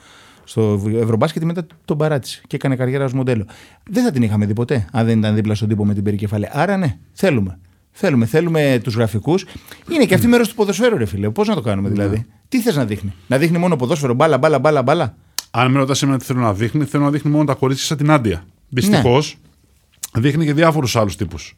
στο Ευρωμπάσκετ και μετά τον παράτησε και έκανε καριέρα ως μοντέλο. Δεν θα την είχαμε δει ποτέ αν δεν ήταν δίπλα στον τύπο με την περικεφαλαία. Άρα ναι, θέλουμε. Θέλουμε, θέλουμε τους γραφικούς. Είναι και αυτή μέρος του ποδοσφαίρου, ρε φίλε. Πώς να το κάνουμε Ναι. δηλαδή. Τι θες να δείχνει; Να δείχνει μόνο ποδόσφαιρο, μπάλα, μπάλα, μπάλα, μπάλα; Αν με ρωτάς εμένα τι θέλω να δείχνει, θέλω να δείχνει μόνο τα κορίτσια σαν την Άντια. Δυστυχώς δείχνει και διάφορους άλλους τύπους.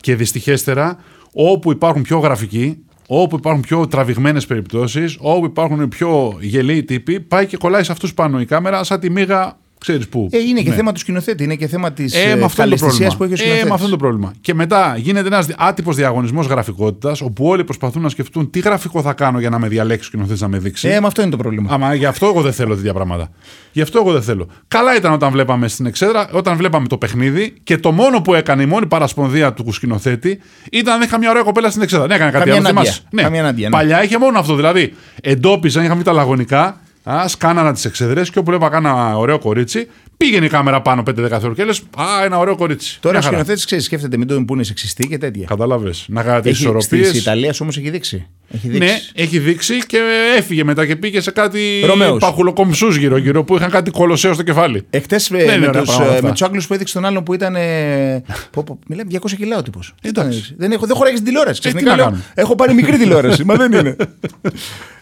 Και δυστυχέστερα, όπου υπάρχουν πιο γραφικοί, όπου υπάρχουν πιο τραβηγμένες περιπτώσεις, όπου υπάρχουν πιο γελίοι τύποι, πάει και κολλάει σε αυτούς πάνω η κάμερα σαν τη μίγα, ξέρεις πού. Ε, είναι και Ναι. θέμα του σκηνοθέτη, είναι και θέμα της Ε, με αυτό είναι το πρόβλημα. που έχει ο Ε, σκηνοθέτης. με αυτό είναι το πρόβλημα. Και μετά γίνεται ένας άτυπος διαγωνισμός γραφικότητας, όπου όλοι προσπαθούν να σκεφτούν τι γραφικό θα κάνω για να με διαλέξει ο σκηνοθέτης να με δείξει. Ε, με αυτό είναι το πρόβλημα. Άμα γι' αυτό εγώ δεν θέλω τέτοια πράγματα. Γι' αυτό εγώ δεν θέλω. Καλά ήταν όταν βλέπαμε στην εξέδρα, όταν βλέπαμε το παιχνίδι και το μόνο που έκανε, η μόνη παρασπονδία του σκηνοθέτη ήταν να είχα μια ωραία κοπέλα στην εξέδρα. Δεν έκανε κάτι Καμιά άλλο. ενάντια. θυμάσαι. Ναι. Καμιά ενάντια, ναι. Παλιά είχε μόνο αυτό. Δηλαδή εντόπιζαν, είχαμε τα λαγωνικά, α, σκάνανα τις εξέδρε και όπου έβλεπα κάνα ωραίο κορίτσι, πήγαινε η κάμερα πάνω 5-10 θεωρώ και λες, Α, ένα ωραίο κορίτσι. Τώρα ο Μια χαρά. σκηνοθέτης ξέρεις, σκέφτεται μην τον πούνε σεξιστή και τέτοια. Κατάλαβε. Να κάνει τι Έχει, ισορροπίες. Τη Ιταλίας όμως έχει δείξει. Έχει δείξει. Ναι, έχει δείξει και έφυγε μετά και πήγε σε κάτι Ρωμαίους. παχουλοκομψούς γύρω-γύρω που είχαν κάτι κολοσσέο στο κεφάλι. Εχθές είναι με, ωραία τους, πράγματα ε, αυτά. με του Άγγλου που έδειξε τον άλλον που ήταν. ε, πω, πω, μιλάμε 200 κιλά ο τύπος. Εντάξει. Δεν, έχω, δεν χωράει στην τηλεόραση. Ε, τι Ξαφνικά να λέω, κάνουμε. έχω πάρει μικρή τηλεόραση. Μα δεν είναι.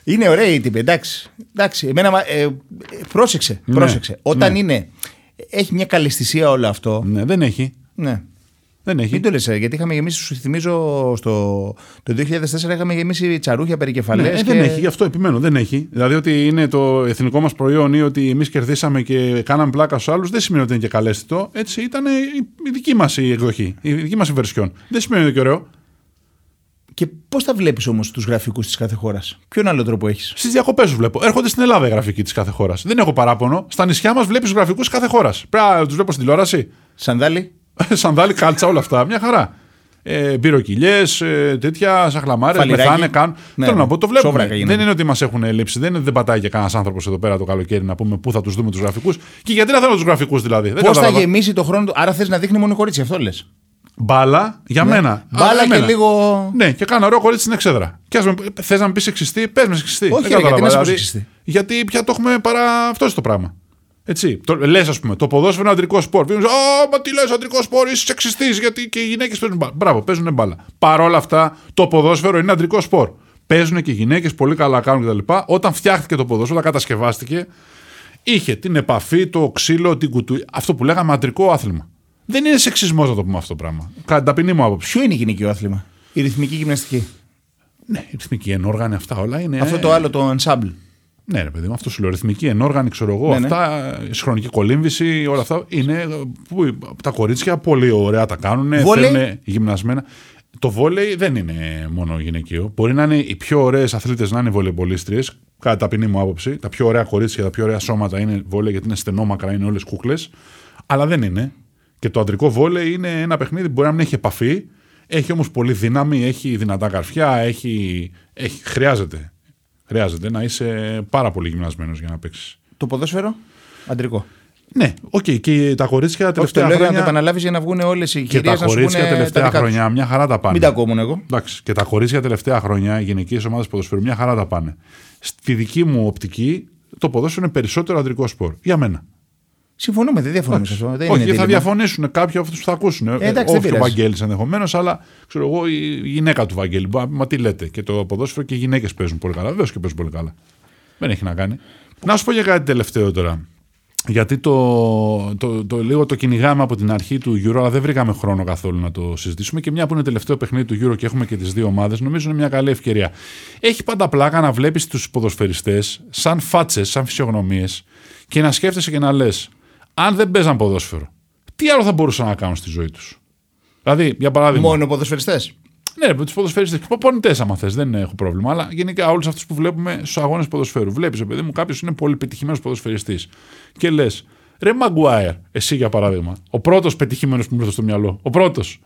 είναι ωραία η τύπη. Εντάξει. εντάξει. Εμένα, μα- ε, ε, πρόσεξε. Ναι, πρόσεξε. Όταν ναι. είναι. Έχει μια καλεσθησία όλο αυτό. Ναι, δεν έχει. Ναι. Δεν έχει. Μην το λες, ε, γιατί είχαμε γεμίσει, σου θυμίζω, στο, το 2004 είχαμε γεμίσει τσαρούχια περικεφαλές. Ναι, ε, και... Δεν έχει, γι' αυτό επιμένω. Δεν έχει. Δηλαδή ότι είναι το εθνικό μας προϊόν ή ότι εμείς κερδίσαμε και κάναμε πλάκα στους άλλους, δεν σημαίνει ότι είναι και καλέσθητο. Έτσι ήταν η, η δική μας η εκδοχή, η δική μας βερσιόν. Δεν σημαίνει ότι είναι και ωραίο. Και πώς τα βλέπεις όμως τους γραφικούς της κάθε χώρας, Ποιον άλλο τρόπο έχεις; Στις διακοπές σου βλέπω. Έρχονται στην Ελλάδα οι γραφικοί της κάθε χώρας. Δεν έχω παράπονο. Στα νησιά μας βλέπεις τους γραφικούς κάθε χώρας. Πρέπει να τους βλέπω στην τηλεόραση. Σανδάλι. Σανδάλι, κάλτσα, όλα αυτά. Μια χαρά. Ε, Μπυροκυλιές, ε, τέτοια, σαχλαμάρες, Φαλιράκι. μεθάνε, κάνουν. Ναι, Θέλω ναι. να πω, το βλέπουμε. Σόβρακα γίνονται. Δεν είναι ότι μας έχουν λείψει, δεν είναι ότι δεν πατάει και κανένας άνθρωπος εδώ πέρα το καλοκαίρι να πούμε πού θα τους δούμε τους γραφικούς. Και γιατί να θέλω τους γραφικούς δηλαδή. Δεν Πώς θα κατάλαβα. γεμίσει το χρόνο του; Άρα θες να δείχνει μόνο κορίτσι, αυτό λες; Μπάλα για μένα. Α, Μπάλα για και μένα. λίγο. Ναι, και κάνω ωραίο κορίτσι στην εξέδρα. Θες να με πεις σεξιστή, πες με σεξιστή. Όχι, Δεν ρε, γιατί κατάλαβα, να σε πω δηλαδή, σεξιστή. Γιατί πια το έχουμε παρά. Αυτό είναι το πράγμα. Έτσι. Λες, ας πούμε, το ποδόσφαιρο είναι αντρικό σπορ. Πήγαινε, Α, μα τι λες, αντρικό σπορ, είσαι σεξιστή, γιατί και οι γυναίκες παίζουν μπάλα. Μπράβο, παίζουν μπάλα. Παρ' όλα αυτά, το ποδόσφαιρο είναι αντρικό σπορ. Παίζουν και οι γυναίκες, πολύ καλά κάνουν κτλ. Όταν φτιάχτηκε το ποδόσφαιρο, όταν κατασκευάστηκε, είχε την επαφή, το ξύλο, την κουτού. Αυτό που λέγαμε αντρικό άθλημα. Δεν είναι σεξισμός να το πούμε αυτό το πράγμα. Κατά την ταπεινή μου άποψη. Ποιο είναι γυναικείο άθλημα; Η ρυθμική γυμναστική. Ναι, η ρυθμική ενόργανη, αυτά όλα είναι. Αυτό το άλλο το ensemble. Ναι, ρε παιδί μου, αυτό σου λέω. Ρυθμική, ενόργανη, ξέρω εγώ. Ναι, ναι. αυτά, η συγχρονική κολύμβηση, όλα αυτά είναι. Που, τα κορίτσια πολύ ωραία τα κάνουν. Βόλεϊ; Θέλουν γυμνασμένα. Το βόλεϊ δεν είναι μόνο γυναικείο. Μπορεί να είναι οι πιο ωραίες αθλήτες να είναι βολεμπολίστριε, κατά ταπεινή μου άποψη. Τα πιο ωραία κορίτσια, τα πιο ωραία σώματα είναι βόλεϊ γιατί είναι στενόμακρα, είναι όλες κούκλες. Αλλά δεν είναι. Και το αντρικό βόλεϊ είναι ένα παιχνίδι που μπορεί να μην έχει επαφή, έχει όμως πολύ δύναμη, έχει δυνατά καρφιά, έχει, έχει, χρειάζεται. Χρειάζεται να είσαι πάρα πολύ γυμνασμένος για να παίξεις. Το ποδόσφαιρο, αντρικό. Ναι, οκ. Και τα κορίτσια Όχι, το τελευταία λέω για να το χρόνια. επαναλάβεις για να βγουν όλες οι Και κυρίες τα να σου πούνε κορίτσια τα τελευταία δικά τους. χρόνια μια χαρά τα πάνε. Μην τα κόμουν εγώ. Εντάξει, και τα κορίτσια τελευταία χρόνια, οι γυναικείες ομάδες ποδοσφαίρου, μια χαρά τα πάνε. Στη δική μου οπτική, το ποδόσφαιρο είναι περισσότερο αντρικό σπορ. Για μένα. Συμφωνούμε, δεν διαφωνούμε σε αυτό. Δεν Όχι, είναι θα δίλημμα. διαφωνήσουν κάποιοι από αυτούς που θα ακούσουν. Ε, εντάξει, δεν όχι ο πειράζει. Βαγγέλης ενδεχομένως, αλλά ξέρω εγώ η γυναίκα του Βαγγέλη. Μα, μα τι λέτε. Και το ποδόσφαιρο και οι γυναίκες παίζουν πολύ καλά. Βεβαίως και παίζουν πολύ καλά. Δεν έχει να κάνει. Να σου πω για κάτι τελευταίο τώρα. Γιατί το, το, το, λίγο το κυνηγάμε από την αρχή του Euro, αλλά δεν βρήκαμε χρόνο καθόλου να το συζητήσουμε. Και μια που είναι τελευταίο παιχνίδι του Euro και έχουμε και τις δύο ομάδες, νομίζω είναι μια καλή ευκαιρία. Έχει πάντα πλάκα να βλέπεις τους ποδοσφαιριστές σαν φάτσες, σαν φυσιογνωμίες και να σκέφτεσαι και να λες, αν δεν παίζαν ποδόσφαιρο, τι άλλο θα μπορούσαν να κάνουν στη ζωή τους; Δηλαδή, για παράδειγμα. Μόνο ποδοσφαιριστές. Ναι, τους ποδοσφαιριστές. Προπονητέ, άμα θες, δεν έχω πρόβλημα. Αλλά γενικά όλους αυτούς που βλέπουμε στους αγώνες ποδοσφαίρου. Βλέπεις, παιδί μου, κάποιος είναι πολύ πετυχημένος ποδοσφαιριστής. Και λες, ρε Μαγκουάερ, εσύ για παράδειγμα, ο πρώτος πετυχημένος που μου ήρθε στο μυαλό. Ο πρώτος.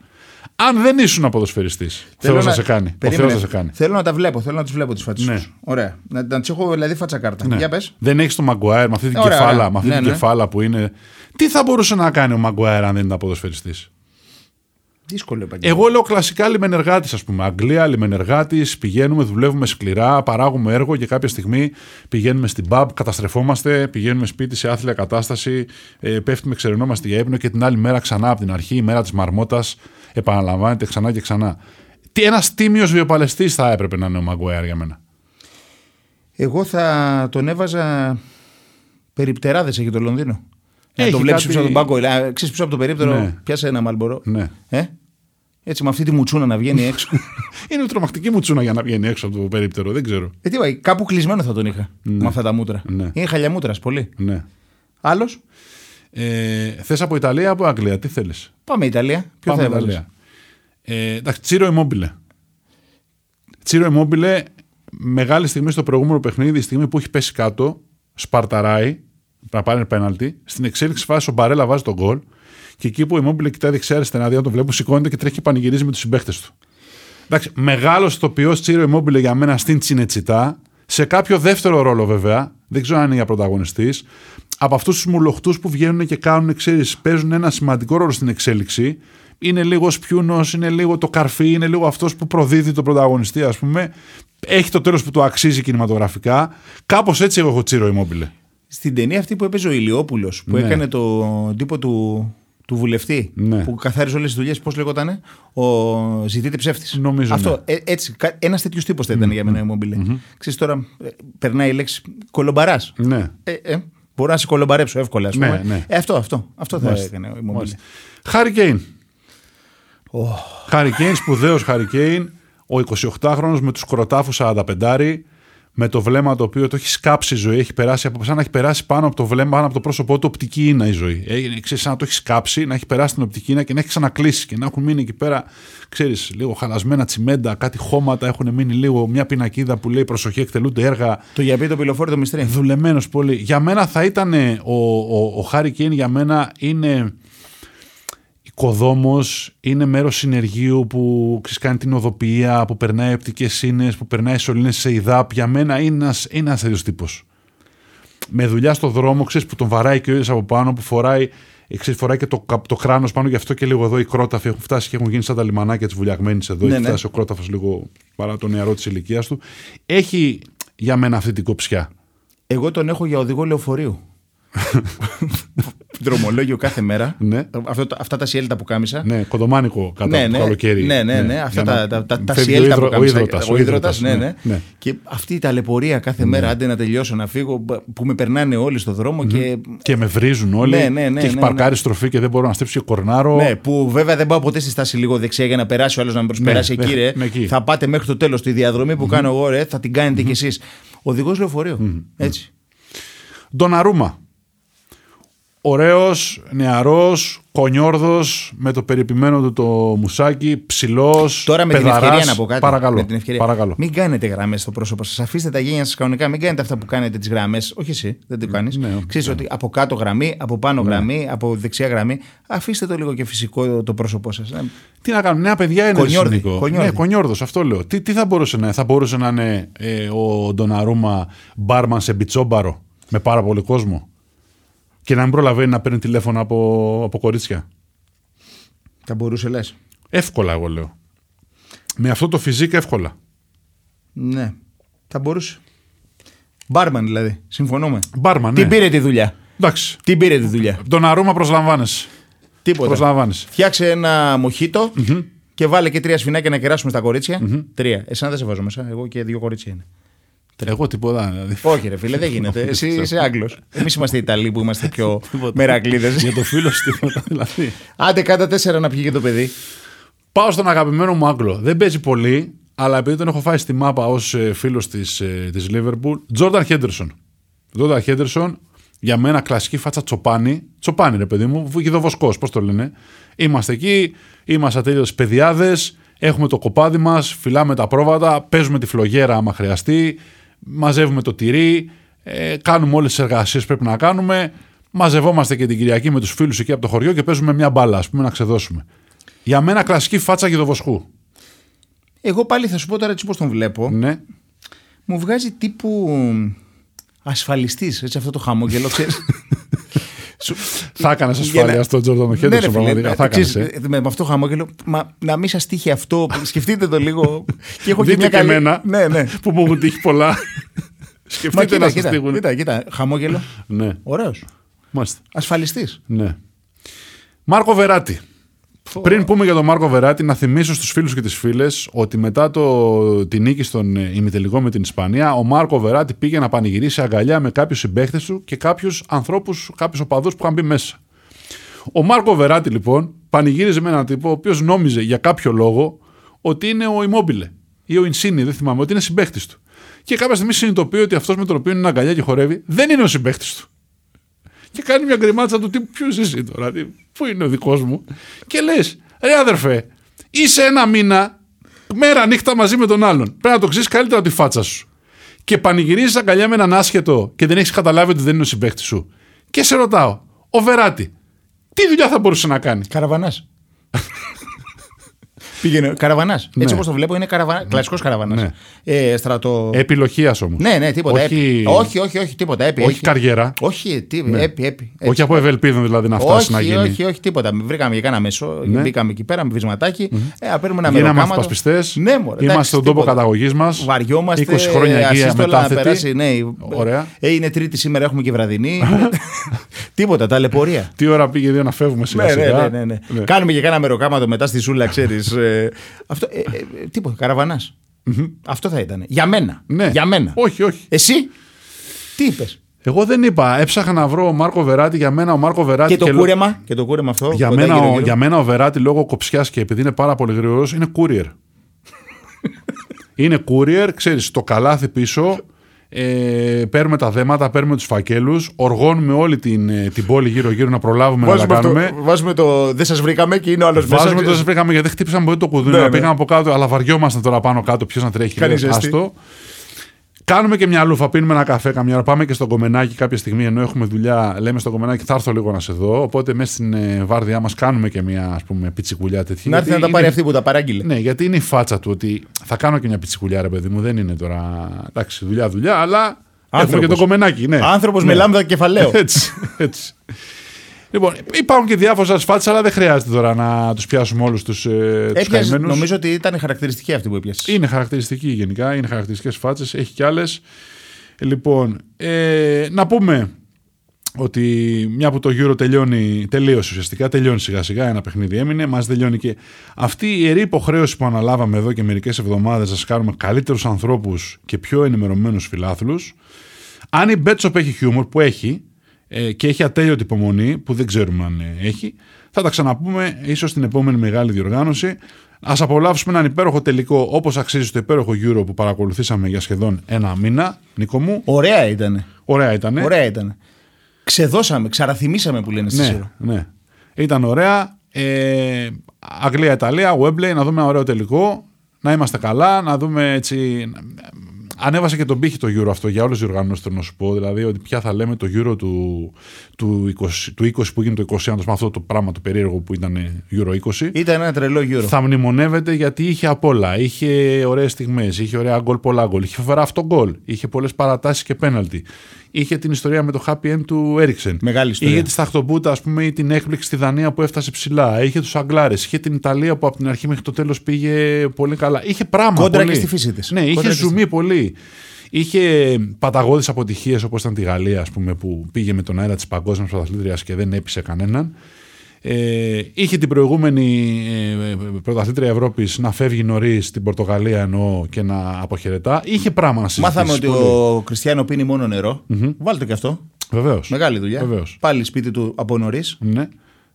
Αν δεν ήσουν ποδοσφαιριστή, Θεός θα σε κάνει. Ο Περίμενε. Θεό θα σε κάνει. Θέλω να τα βλέπω, θέλω να τι βλέπω τι φάτσε Ναι. τους. Ωραία. Να, να τι έχω δηλαδή φάτσα κάρτα. Ναι. Για πες. Δεν έχεις τον Μαγκουάερ με αυτή την Ωραία, κεφάλα, ωραία. με αυτή Ναι, την ναι. κεφάλα που είναι. Τι θα μπορούσε να κάνει ο Μαγκουάερ αν δεν ήταν ποδοσφαιριστή. Δύσκολο επαγγέλμα. Εγώ λέω κλασικά λιμενεργάτης, ας πούμε. Αγγλία, λιμενεργάτης, πηγαίνουμε, δουλεύουμε σκληρά, παράγουμε έργο και κάποια στιγμή πηγαίνουμε στην pub, καταστρεφόμαστε, πηγαίνουμε σπίτι σε άθλια κατάσταση, ε, πέφτουμε, ξερενόμαστε για ύπνο και την άλλη μέρα ξανά από την αρχή, η μέρα της μαρμότας, επαναλαμβάνεται ξανά και ξανά. Τι ένας τίμιος βιοπαλαιστής θα έπρεπε να είναι ο Μαγκουέαρ για μένα; Εγώ θα τον έβαζα περιπτεράδες έχει το Λονδίνο. Να Έχει το βλέπεις κάτι- πίσω από τον πάγκο. Ξέρεις πίσω από το περίπτερο, Ναι. πιάσε ένα μαλμπορό. Ναι. Ε; Έτσι με αυτή τη μουτσούνα να βγαίνει έξω. Είναι τρομακτική μου τσούνα για να βγαίνει έξω από το περίπτερο, δεν ξέρω. ε, τι πάει, κάπου κλεισμένο θα τον είχα με αυτά τα μούτρα. Ναι. Είναι χαλιαμούτρα πολύ. Ναι. Άλλος, Ε, Θες από Ιταλία ή από Αγγλία, τι θέλεις; πάμε Ιταλία. Ποιο θα έβαλες; Ε, εντάξει, Τσίρο Immobile. Τσίρο Immobile, μεγάλη στιγμή στο προηγούμενο παιχνίδι, η στιγμή που έχει πέσει κάτω, σπαρταράει, να πάρει πέναλτι. Στην εξέλιξη φάση ο Μπαρέλα βάζει τον γκολ. Και εκεί που ο Immobile κοιτάει δεξιά-αριστερά, να το βλέπω, σηκώνεται και τρέχει και πανηγυρίζει με τους συμπαίχτες του. Εντάξει, μεγάλος ηθοποιός Τσίρο Immobile για μένα στην Τσινετσιτά. Σε κάποιο δεύτερο ρόλο βέβαια, δεν ξέρω αν είναι για πρωταγωνιστής. Από αυτούς τους μουλοχτούς που βγαίνουν και κάνουν, ξέρεις, παίζουν ένα σημαντικό ρόλο στην εξέλιξη. Είναι λίγο ο σπιούνος, είναι λίγο το καρφί, είναι λίγο αυτός που προδίδει τον πρωταγωνιστή, ας πούμε. Έχει το τέλος που του αξίζει κινηματογραφικά. Κάπως έτσι εγώ έχω Τσίρο Immobile. Στην ταινία αυτή που έπαιζε ο Ηλιόπουλος, που Ναι. έκανε τον τύπο του, του βουλευτή, Ναι. που καθάριζε όλες τις δουλειές, πώς λεγότανε, ο ζητείτε ψεύτης. Νομίζω, Αυτό. ναι. Ε, έτσι, ένας τέτοιος τύπος θα ήταν για μένα η Mobile. Ξέρεις τώρα, ε, περνάει η λέξη κολομπαράς. Ναι. Ε, ε, μπορώ να σε κολομπαρέψω εύκολα, ας Ναι, πούμε. ναι. Ε, αυτό, αυτό, αυτό θα Μάλιστα. έκανε η Mobile. Μάλιστα. Χάρη Κέιν. Χάρη Κέιν, σπουδαίος Χάρη Κέιν, ο 28χρονο με τους κροτάφους 45, με το βλέμμα το οποίο το έχει σκάψει η ζωή, έχει περάσει από, σαν να έχει περάσει πάνω από το βλέμμα, πάνω από το πρόσωπό του, οπτική είναι η ζωή. Ε, ξέρεις, σαν να το έχει σκάψει, να έχει περάσει την οπτική είναι και να έχει ξανακλείσει και να έχουν μείνει εκεί πέρα, ξέρεις, λίγο χαλασμένα τσιμέντα, κάτι χώματα, έχουν μείνει λίγο μια πινακίδα που λέει προσοχή, εκτελούνται έργα. Το για πει το πυλοφόρο το μυστρή. Δουλεμένος πολύ. Για μένα θα ήταν. Ο, ο, ο Χάρη Κέιν για μένα είναι οικοδόμος, είναι μέρος συνεργείου που ξέρεις, κάνει την οδοποιία, που περνάει οπτικές σύνες, που περνάει σωλήνες σε ιδάπ. Για μένα είναι ένας, είναι ένας τέτοιος τύπος. Με δουλειά στο δρόμο, ξέρεις, που τον βαράει και ο ίδιος από πάνω, που φοράει, ε, ξέρεις, φοράει και το, κα- το κράνος πάνω, γι' αυτό και λίγο εδώ οι κρόταφοι έχουν φτάσει και έχουν γίνει σαν τα λιμανάκια της βουλιαγμένης εδώ. Ναι, έχει ναι. φτάσει ο κρόταφος λίγο παρά το νεαρό της ηλικίας του. Έχει για μένα αυτή την κοψιά. Εγώ τον έχω για οδηγό λεωφορείου. Δρομολόγιο κάθε μέρα. Ναι. Αυτό, το- αυτά τα σιέλτα που κάμισα. Ναι, κοντομάνικο κατά ναι, το ναι, καλοκαίρι. ναι, ναι, ναι, αυτά για τα, να τα, τα, τα φεύγει σιέλτα ο, που υδρο, ο κάμισα. ίδρωτας, Ο ίδρωτας, ναι, ναι. ναι. Και αυτή η ταλαιπωρία κάθε μέρα, άντε να τελειώσω, να φύγω, που με περνάνε όλοι στο δρόμο και. Και με βρίζουν όλοι. Ναι, ναι, ναι, και έχει ναι, παρκάρει ναι. στροφή και δεν μπορώ να στρέψω και κορνάρω. Ναι, που βέβαια δεν πάω ποτέ στη στάση λίγο δεξιά για να περάσει ο άλλος να με προσπεράσει Ναι, εκεί, ναι, ρε. ναι, εκεί. Θα πάτε μέχρι το τέλος. Τη διαδρομή που κάνω εγώ, ρε, θα την κάνετε κι εσείς. Οδηγός λεωφορείου. Έτσι. Ντοναρούμα. Ωραίος, νεαρός, κονιόρδος, με το περιποιημένο του το μουσάκι, ψηλός. Τώρα με την ευκαιρία να πω κάτι. Παρακαλώ. Με την ευκαιρία. παρακαλώ. Μην κάνετε γραμμές στο πρόσωπο σας. Αφήστε τα γένια σας κανονικά. Μην κάνετε αυτά που κάνετε τις γραμμές. Όχι εσύ, δεν το κάνεις. Ναι, όχι, Ξέρεις ότι από κάτω γραμμή, από πάνω γραμμή, από δεξιά γραμμή. Αφήστε το λίγο και φυσικό το πρόσωπό σας. Τι να κάνουμε, νέα παιδιά είναι Κονιόρδη, Νίκο. κονιόρδη. Ναι, κονιόρδος, αυτό λέω. Τι, τι θα μπορούσε να είναι, θα μπορούσε να είναι ε, ο Ντοναρούμα μπάρμαν σε μπιτσόμπαρο με πάρα πολύ κόσμο; Και να μην προλαβαίνει να παίρνει τηλέφωνο από, από κορίτσια. Θα μπορούσε λες. Εύκολα, εγώ λέω. Με αυτό το φυσικό εύκολα. Ναι. Θα μπορούσε. Μπάρμαν δηλαδή. Συμφωνούμε. Μπάρμαν, ναι. Τι πήρε τη δουλειά; Εντάξει. Τι πήρε τη δουλειά; Ντοναρούμα προσλαμβάνεσαι. Τίποτα. Προσλαμβάνεσαι. Φτιάξε ένα μοχίτο και βάλε και τρία σφινάκια να κεράσουμε στα κοριτσια Τρία. Εσένα δεν σε βάζω μέσα. Εγώ και δύο κορίτσια είναι. Εγώ τίποτα. Δηλαδή. Όχι, ρε φίλε, δεν γίνεται. Εσύ είσαι Άγγλος. Εμείς είμαστε Ιταλοί που είμαστε πιο μερακλείδες. Για το φίλο σου τίποτα. Δηλαδή. Άντε, κάτα τέσσερα να πιει το παιδί. Πάω στον αγαπημένο μου Άγγλο. Δεν παίζει πολύ, αλλά επειδή τον έχω φάει στη μάπα ως φίλος της της Liverpool, Τζόρνταν Χέντερσον. Τζόρνταν Χέντερσον, για μένα κλασική φάτσα τσοπάνι. Τσοπάνι, ρε παιδί μου, βοσκό, πώς το λένε. Είμαστε εκεί, είμαστε ατέλειωτες παιδιάδες, έχουμε το κοπάδι μας, φυλάμε τα πρόβατα, παίζουμε τη φλογέρα άμα χρειαστεί, μαζεύουμε το τυρί, ε, κάνουμε όλες τις εργασίες που πρέπει να κάνουμε. Μαζευόμαστε και την Κυριακή με τους φίλους εκεί από το χωριό και παίζουμε μια μπάλα, ας πούμε, να ξεδώσουμε. Για μένα κλασική φάτσα γιδοβοσκού. Εγώ πάλι θα σου πω τώρα έτσι πώς τον βλέπω. Ναι. Μου βγάζει τύπου ασφαλιστής. Έτσι αυτό το χαμόγελο, ξέρεις. Θα έκανες Για ασφάλεια να- στον Τζόρνταν Ναι, Χέντερσον, ρε φίλε, πραγματικά. Θα ξέρεις, έκανες, ε. με, με αυτό το χαμόγελο, μα, να μην σας τύχει αυτό. Σκεφτείτε το λίγο. και έχω και Δείτε μια και καλή. εμένα Ναι, ναι. που μου έχουν τύχει πολλά. Μα Σκεφτείτε κοίτα, να σας κοίτα, τύχουν. κοίτα, κοίτα, χαμόγελο. Ναι, Ωραίος. μάλιστα. Ασφαλιστής. Ναι. Μάρκο Βεράτη. Πριν πούμε για τον Μάρκο Βεράτη, να θυμίσω στους φίλους και τις φίλες ότι μετά το, τη νίκη στον ε, ημιτελικό με την Ισπανία, ο Μάρκο Βεράτη πήγε να πανηγυρίσει αγκαλιά με κάποιους συμπαίχτες του και κάποιους ανθρώπους, κάποιους οπαδούς που είχαν μπει μέσα. Ο Μάρκο Βεράτη λοιπόν πανηγύριζε με έναν τύπο ο οποίος νόμιζε για κάποιο λόγο ότι είναι ο Immobile ή ο Ινσίνη, δεν θυμάμαι, ότι είναι συμπαίχτης του. Και κάποια στιγμή συνειδητοποιεί ότι αυτός με τον οποίο είναι αγκαλιά και χορεύει δεν είναι ο συμπαίχτης του. Και κάνει μια γκριμάτσα του τύπου ποιο εσύ τώρα, τι, πού είναι ο δικός μου. Και λες, ρε αδερφέ, είσαι ένα μήνα μέρα νύχτα μαζί με τον άλλον. Πρέπει να το ξέρεις καλύτερα από τη φάτσα σου. Και πανηγυρίζεις αγκαλιά με έναν άσχετο και δεν έχεις καταλάβει ότι δεν είναι ο συμπέχτη σου. Και σε ρωτάω, ο Βεράτη, τι δουλειά θα μπορούσε να κάνει; Καραβανάς. Πήγαινε. Καραβανάς. Έτσι Ναι. όπως το βλέπω είναι καραβα... κλασικός καραβανάς. Ναι. Ε, στρατο. Επιλογία όμως. Ναι, ναι, τίποτα. Όχι- Έπι. όχι, όχι, όχι, τίποτα. Έπι, Όχι έχει- καριέρα. Όχι, τι, έπι, έπι. Έτσι. Όχι από ευελπίδων δηλαδή να φτάσει όχι, να γίνει. όχι, όχι, τίποτα. Βρήκαμε και κάνα μέσο. Ναι. Μπήκαμε εκεί πέρα με βυσματάκι. Ε, να παίρνουμε ένα Γίναμε μεροκάματο. αυτοπασπιστέ. Ναι, μωρέ, Είμαστε εντάξει, στον τόπο τίποτα. καταγωγής μας. Βαριόμαστε. 20 χρόνια ε, εκεί ασύστολα να αμετάθετοι. περάσει, ναι. Ωραία. Ε, είναι τρίτη σήμερα, έχουμε και βραδινή. τίποτα, ταλαιπωρία. Τι ώρα πήγε δύο να φεύγουμε σιγά Ναι, ναι, σιγά. ναι, ναι, ναι. Κάνουμε και κάνα μεροκάματο μετά στη Σούλα, ξέρεις. Αυτό. Ε, ε, ε, τίποτα, καραβανάς. Αυτό θα ήταν. Για μένα. Ναι. Για μένα. Όχι, όχι. Εσύ, τι είπες; Εγώ δεν είπα. Έψαχνα να βρω ο Μάρκο Βεράτη. Για μένα ο Μάρκο Βεράτη. Και το λο- κούρεμα. Και το κούρεμα αυτό. Για κοντά μένα, γύρω ο, γύρω. για μένα ο Βεράτη λόγω κοψιάς και επειδή είναι πάρα πολύ γρήγορος είναι courier. είναι courier, ξέρεις, το καλάθι πίσω. Ε, παίρνουμε τα δέματα, παίρνουμε τους φακέλους, οργώνουμε όλη την, ε, την πόλη γύρω-γύρω να προλάβουμε να τα Βάζουμε, κάνουμε. αυτό, βάζουμε το. Δεν σας βρήκαμε και είναι ο άλλος μέσα. Βάζουμε το βρήκαμε γιατί δεν χτύπησαμε πολύ το κουδούνι. Ναι, να ναι. πήγαμε από κάτω, αλλά βαριόμαστε τώρα πάνω κάτω. Ποιος να τρέχει, Κάνει λέει, ζέστη. άστο. Κάνουμε και μια λούφα, πίνουμε ένα καφέ καμιά ώρα. Πάμε και στο κομμενάκι κάποια στιγμή ενώ έχουμε δουλειά. Λέμε στο κομμενάκι, θα έρθω λίγο να σε δω. Οπότε μέσα στην ε, βάρδιά μας κάνουμε και μια ας πούμε, πιτσικουλιά τέτοια. Να έρθει να Γιατί τα πάρει είναι- αυτή που τα παράγγειλε. Ναι, γιατί είναι η φάτσα του ότι θα κάνω και μια πιτσικουλιά, ρε παιδί μου. Δεν είναι τώρα. Εντάξει, δουλειά, δουλειά, αλλά. Έχουμε Άνθρωπος. και το κομμενάκι. Ναι. Άνθρωπος Ναι. με λάμδα κεφαλαίο. Έτσι. έτσι. Λοιπόν, υπάρχουν και διάφορες ασφάλειες, αλλά δεν χρειάζεται τώρα να τους πιάσουμε όλους τους ε, τους Έπιασε, καημένους. νομίζω ότι ήταν χαρακτηριστική αυτή που έπιασες. Είναι χαρακτηριστική γενικά, είναι χαρακτηριστικές φάτσες, έχει κι άλλες. Λοιπόν, ε, να πούμε ότι μια που το Euro τελειώνει, τελείωσε ουσιαστικά, τελειώνει σιγά σιγά, ένα παιχνίδι έμεινε, μας τελειώνει και αυτή η ιερή υποχρέωση που αναλάβαμε εδώ και μερικές εβδομάδες να σας κάνουμε καλύτερους ανθρώπους και πιο ενημερωμένους φιλάθλους. Αν η Μπέτσοπ έχει χιούμορ που έχει ε, και έχει ατέλειωτη υπομονή που δεν ξέρουμε αν ε, έχει, Θα τα ξαναπούμε ίσως στην επόμενη μεγάλη διοργάνωση. Α απολαύσουμε έναν υπέροχο τελικό όπως αξίζει το υπέροχο Euro που παρακολουθήσαμε για σχεδόν ένα μήνα. Νίκο μου. Ωραία ήταν. Ωραία ήταν. Ωραία ήταν. Ξεδώσαμε, ξαραθυμίσαμε που λένε στη Ναι, Σύρο. ναι. Ήταν ωραία. Ε, Αγγλία-Ιταλία, Wembley, να δούμε ένα ωραίο τελικό. Να είμαστε καλά, να δούμε έτσι. Ανέβασε και τον πύχη το Euro αυτό για όλες τις διοργανώσεις, θέλω να σου πω. Δηλαδή, ότι πια θα λέμε το Euro του, του, 20, του 20 που έγινε το 20, με αυτό το πράγμα το περίεργο που ήταν Euro 20. Ήταν ένα τρελό γύρο. Θα μνημονεύεται γιατί είχε απ' όλα. Είχε ωραίες στιγμές, είχε ωραία γκολ, πολλά γκολ. Είχε φοβερά αυτό γκολ. Είχε πολλές παρατάσεις και πέναλτι. Είχε την ιστορία με το happy end του Έριξεν. Μεγάλη ιστορία. Είχε τη Σταχτοπούτα, ας πούμε, ή την έκπληξη στη Δανία που έφτασε ψηλά. Είχε τους Αγγλάρες. Είχε την Ιταλία που από την αρχή μέχρι το τέλος πήγε πολύ καλά. Είχε πράγμα. Κόντρα πολύ. και στη φύση της. Ναι, είχε Κόντρα και στη- ζουμί πολύ. Είχε παταγώδεις αποτυχίες όπως ήταν τη Γαλλία, ας πούμε, που πήγε με τον αέρα της παγκόσμιας πρωταθλήτριας και δεν έπεισε κανέναν. Ε, είχε την προηγούμενη ε, πρωταθλήτρια Ευρώπης να φεύγει νωρίς στην Πορτογαλία εννοώ και να αποχαιρετά. Είχε πράγμα να συζητήσει. Μάθαμε ότι ο Κριστιανό πίνει μόνο νερό. Βάλτε και αυτό. Βεβαίως. Μεγάλη δουλειά. Βεβαίως. Πάλι σπίτι του από νωρίς. Ναι.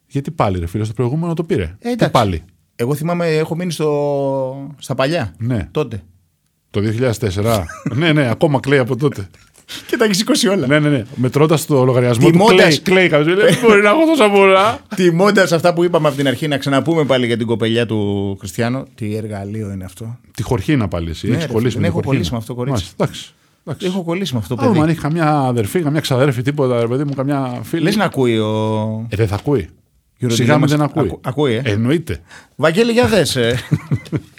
Γιατί πάλι, ρε φίλε, στο προηγούμενο το πήρε. Ε, Τι εντάξει. πάλι; Εγώ θυμάμαι, έχω μείνει στο... στα παλιά. Ναι. Τότε. Το 2004. ναι, ναι, ακόμα κλαίει από τότε. Και τα έχεις σηκώσει όλα. ναι, ναι, ναι. Μετρώντας το λογαριασμό του, Τιμώντας- κλαίει, κλαίει κάποιος. Λέει, Μπορεί να έχω τόσα πολλά. Τιμώντας αυτά που είπαμε από την αρχή, να ξαναπούμε πάλι για την κοπελιά του Χριστιανό. Τι εργαλείο είναι αυτό. Τη χορχίνα πάλι εσύ. Ναι, Έχεις ρε κολλήσει φίλε, με έχω τη κολλήσει χορχίνα. με αυτό, κορίτσι. Μάλιστα, Εντάξει. εντάξει. Έχω κολλήσει με αυτό το Άμα αν παιδί. έχει καμιά αδερφή, καμιά ξαδέρφη, τίποτα, ρε παιδί μου, καμιά φίλη. Λες να ακούει ο. Ε, δεν θα ακούει. Γιώργο Σιγά μην μας- δεν ακούει. Ακού- ακούει, ε. Εννοείται. Βαγγέλη, για δες, ε.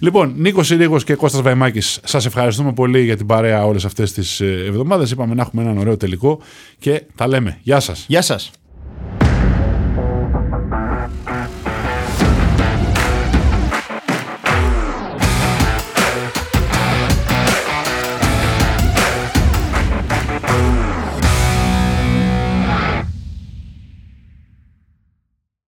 Λοιπόν, Νίκος Συρίγος και Κώστας Βαϊμάκης, σας ευχαριστούμε πολύ για την παρέα όλες αυτές τις εβδομάδες. Είπαμε να έχουμε έναν ωραίο τελικό και τα λέμε. Γεια σας. Γεια σας.